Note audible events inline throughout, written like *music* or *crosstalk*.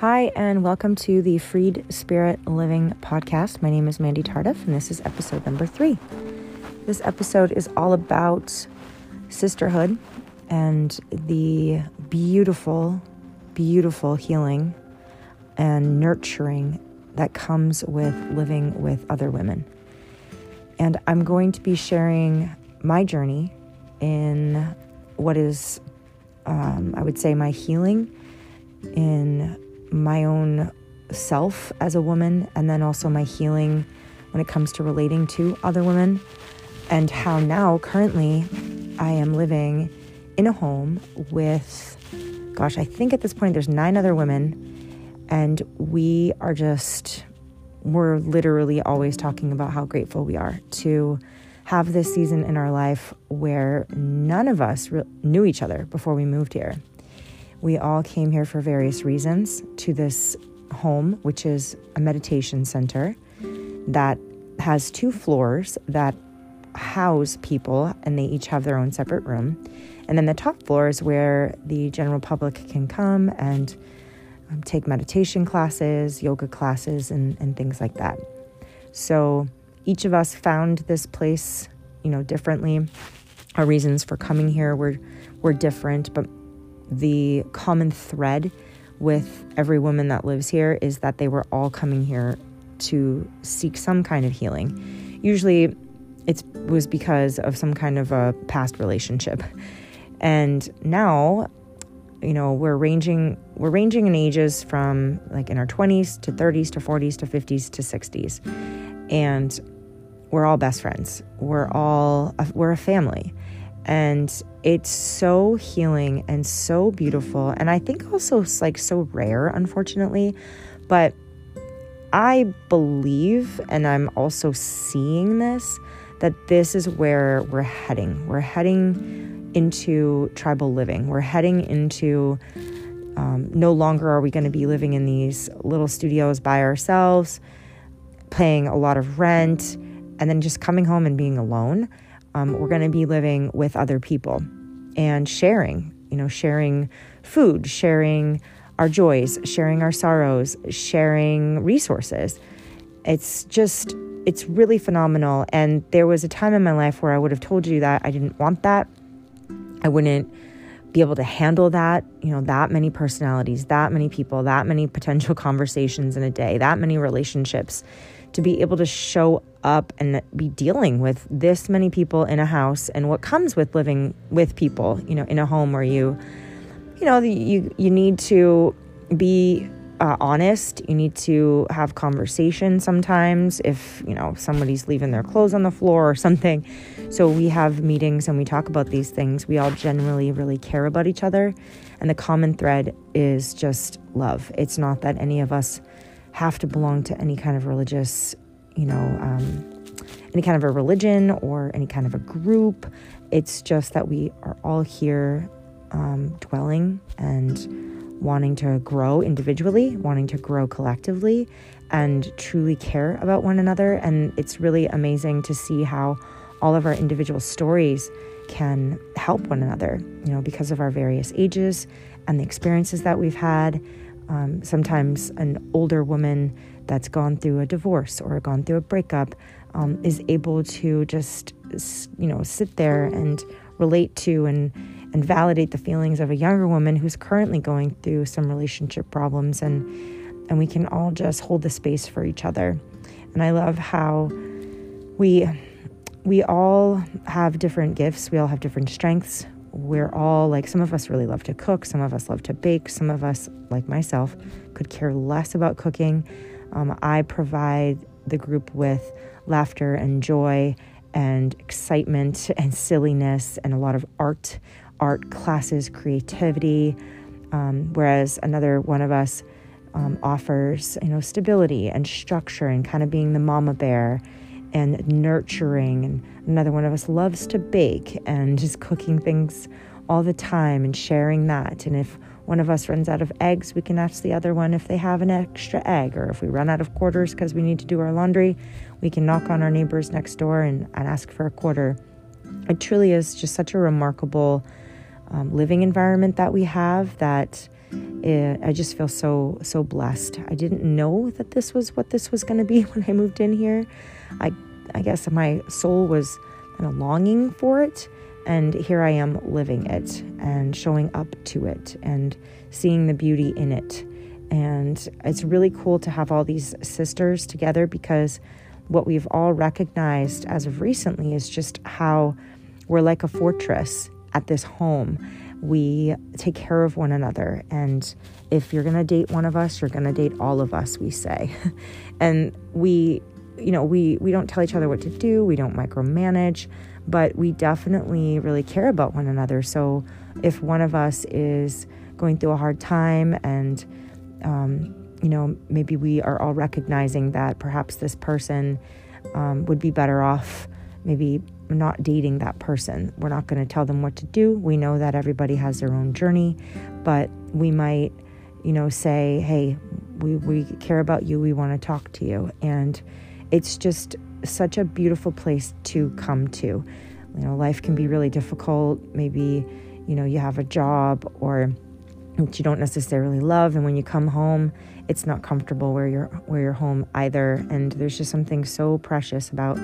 Hi, and welcome to the Freed Spirit Living podcast. My name is Mandy Tardif, and this is episode number three. This episode is all about sisterhood and the beautiful, beautiful healing and nurturing that comes with living with other women. And I'm going to be sharing my journey in what is, um, I would say, my healing in my own self as a woman, and then also my healing when it comes to relating to other women, and how now, currently, I am living in a home with, gosh, I think at this point there's nine other women, and we are just, we're literally always talking about how grateful we are to have this season in our life where none of us re- knew each other before we moved here. We all came here for various reasons to this home, which is a meditation center that has two floors that house people and they each have their own separate room. And then the top floor is where the general public can come and um, take meditation classes, yoga classes, and, and things like that. So each of us found this place, you know, differently. Our reasons for coming here were were different, but the common thread with every woman that lives here is that they were all coming here to seek some kind of healing. Usually it was because of some kind of a past relationship. And now, you know, we're ranging we're ranging in ages from like in our 20s to 30s to 40s to 50s to 60s. And we're all best friends. We're all we're a family. And it's so healing and so beautiful. And I think also it's like so rare, unfortunately. But I believe, and I'm also seeing this, that this is where we're heading. We're heading into tribal living. We're heading into um, no longer are we going to be living in these little studios by ourselves, paying a lot of rent, and then just coming home and being alone um, we're going to be living with other people and sharing, you know, sharing food, sharing our joys, sharing our sorrows, sharing resources. It's just, it's really phenomenal. And there was a time in my life where I would have told you that I didn't want that. I wouldn't be able to handle that, you know, that many personalities, that many people, that many potential *laughs* conversations in a day, that many relationships to be able to show up and be dealing with this many people in a house and what comes with living with people, you know, in a home where you, you know, you you need to be uh, honest. You need to have conversation sometimes if, you know, somebody's leaving their clothes on the floor or something. So we have meetings and we talk about these things. We all generally really care about each other. And the common thread is just love. It's not that any of us have to belong to any kind of religious, you know, um, any kind of a religion or any kind of a group. It's just that we are all here um, dwelling and wanting to grow individually, wanting to grow collectively, and truly care about one another. And it's really amazing to see how all of our individual stories can help one another, you know, because of our various ages and the experiences that we've had um, sometimes an older woman that's gone through a divorce or gone through a breakup um, is able to just, you know, sit there and relate to and and validate the feelings of a younger woman who's currently going through some relationship problems. And and we can all just hold the space for each other. And I love how we we all have different gifts, we all have different strengths, we're all like some of us really love to cook, some of us love to bake, some of us, like myself, could care less about cooking. Um, I provide the group with laughter and joy and excitement and silliness and a lot of art, art classes, creativity. Um, whereas another one of us um, offers, you know, stability and structure and kind of being the mama bear and nurturing. And another one of us loves to bake and just cooking things all the time and sharing that. And if one of us runs out of eggs, we can ask the other one if they have an extra egg. Or if we run out of quarters because we need to do our laundry, we can knock on our neighbors next door and, and ask for a quarter. It truly is just such a remarkable um, living environment that we have that it, I just feel so so blessed. I didn't know that this was what this was going to be *laughs* when I moved in here. I I guess my soul was kind of longing for it, and here I am living it and showing up to it and seeing the beauty in it. And it's really cool to have all these sisters together because what we've all recognized as of recently is just how we're like a fortress at this home. We take care of one another. And if you're going to date one of us, you're going to date all of us, we say. *laughs* and we, you know, we, we don't tell each other what to do, we don't micromanage, but we definitely really care about one another. So if one of us is going through a hard time and, um, you know, maybe we are all recognizing that perhaps this person um, would be better off maybe not dating that person. We're not going to tell them what to do. We know that everybody has their own journey, but we might, you know, say, hey, we, we care about you. We want to talk to you. And it's just such a beautiful place to come to. You know, life can be really difficult. Maybe, you know, you have a job or that you don't necessarily love and when you come home it's not comfortable where you're where you're home either and there's just something so precious about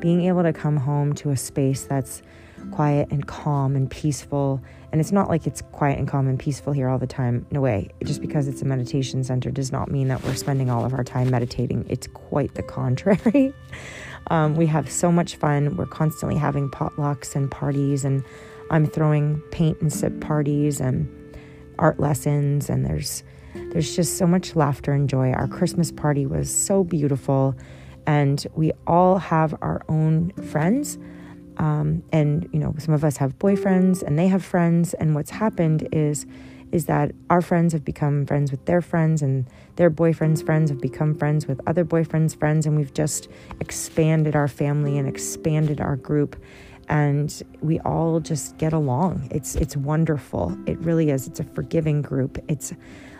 being able to come home to a space that's quiet and calm and peaceful. And it's not like it's quiet and calm and peaceful here all the time. No way. Just because it's a meditation center does not mean that we're spending all of our time meditating. It's quite the contrary. *laughs* Um, we have so much fun. We're constantly having potlucks and parties and i'm throwing paint and sip parties and art lessons and there's there's just so much laughter and joy. Our Christmas party was so beautiful and we all have our own friends. Um, and you know, some of us have boyfriends and they have friends and what's happened is is that our friends have become friends with their friends and their boyfriends' friends have become friends with other boyfriends' friends and we've just expanded our family and expanded our group and we all just get along. It's it's wonderful. It really is. It's a forgiving group. It's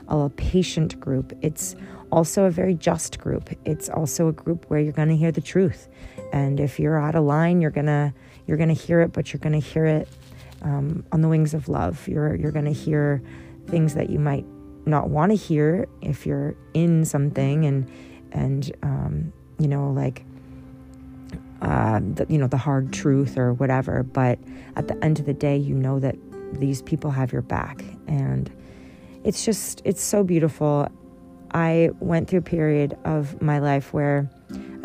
a patient group. It's also a very just group. It's also a group where you're going to hear the truth. And if you're out of line, you're going to you're going to hear it, but you're going to hear it um, on the wings of love. You're you're going to hear things that you might not want to hear if you're in something and and um, you know like uh, the, you know, the hard truth or whatever. But at the end of the day, you know that these people have your back. And it's just, it's so beautiful. I went through a period of my life where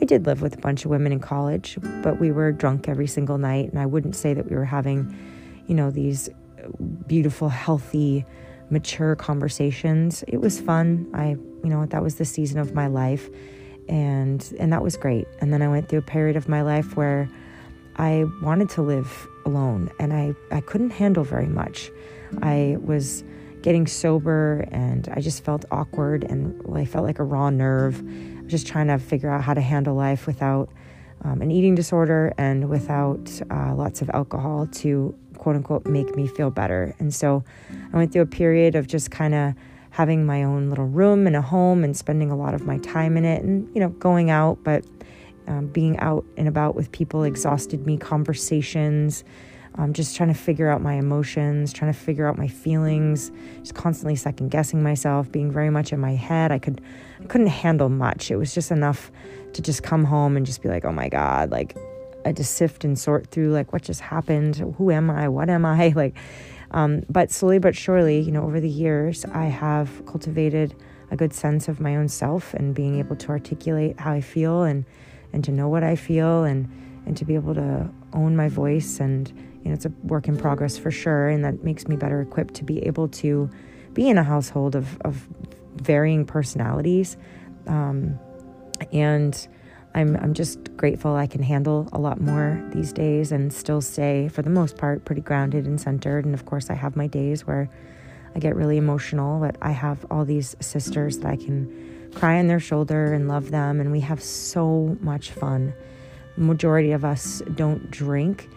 I did live with a bunch of women in college, but we were drunk every single night. And I wouldn't say that we were having, you know, these beautiful, healthy, mature conversations. It was fun. I, you know, that was the season of my life and and that was great. And then I went through a period of my life where I wanted to live alone and I, I couldn't handle very much. I was getting sober and I just felt awkward and I felt like a raw nerve. I was just trying to figure out how to handle life without um, an eating disorder and without uh, lots of alcohol to quote unquote make me feel better. And so I went through a period of just kind of having my own little room and a home and spending a lot of my time in it and, you know, going out, but um, being out and about with people exhausted me, conversations. Um, just trying to figure out my emotions, trying to figure out my feelings, just constantly second guessing myself, being very much in my head. I could, I couldn't handle much. It was just enough to just come home and just be like, oh my god, like I just sift and sort through like what just happened, who am I, what am I, *laughs* like um, but slowly but surely, you know, over the years, I have cultivated a good sense of my own self and being able to articulate how I feel and and to know what I feel and and to be able to own my voice and you know it's a work in progress for sure and that makes me better equipped to be able to be in a household of of varying personalities um, and I'm I'm just grateful I can handle a lot more these days and still stay for the most part pretty grounded and centered and of course I have my days where I get really emotional but I have all these sisters that I can cry on their shoulder and love them and we have so much fun. Majority of us don't drink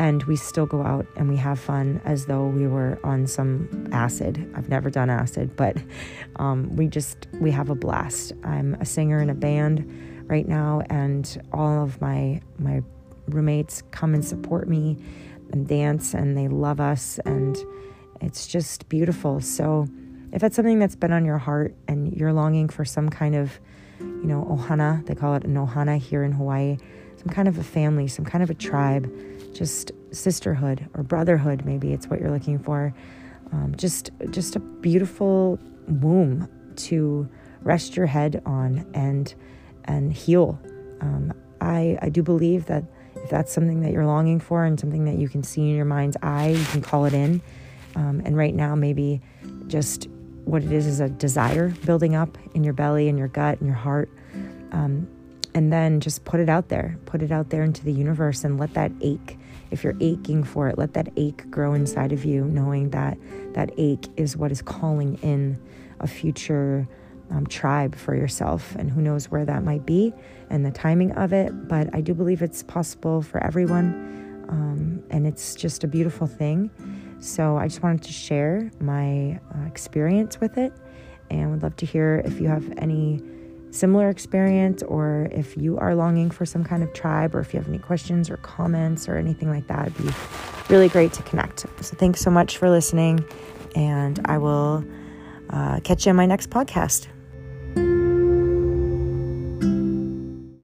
and we still go out and we have fun as though we were on some acid. I've never done acid, but um, we just we have a blast. I'm a singer in a band right now, and all of my my roommates come and support me and dance, and they love us, and it's just beautiful. So if it's something that's been on your heart and you're longing for some kind of, you know, ohana, they call it an ohana here in Hawaii, some kind of a family, some kind of a tribe, just sisterhood or brotherhood, maybe it's what you're looking for. Um, just, just a beautiful womb to rest your head on and and heal. Um, I I do believe that if that's something that you're longing for and something that you can see in your mind's eye, you can call it in. Um, and right now, maybe just what it is is a desire building up in your belly and your gut and your heart. Um, and then just put it out there, put it out there into the universe and let that ache. If you're aching for it, let that ache grow inside of you, knowing that that ache is what is calling in a future um, tribe for yourself. And who knows where that might be and the timing of it. But I do believe it's possible for everyone. Um, and it's just a beautiful thing. So I just wanted to share my uh, experience with it and would love to hear if you have any similar experience or if you are longing for some kind of tribe or if you have any questions or comments or anything like that. It'd be really great to connect. So thanks so much for listening and I will uh, catch you in my next podcast.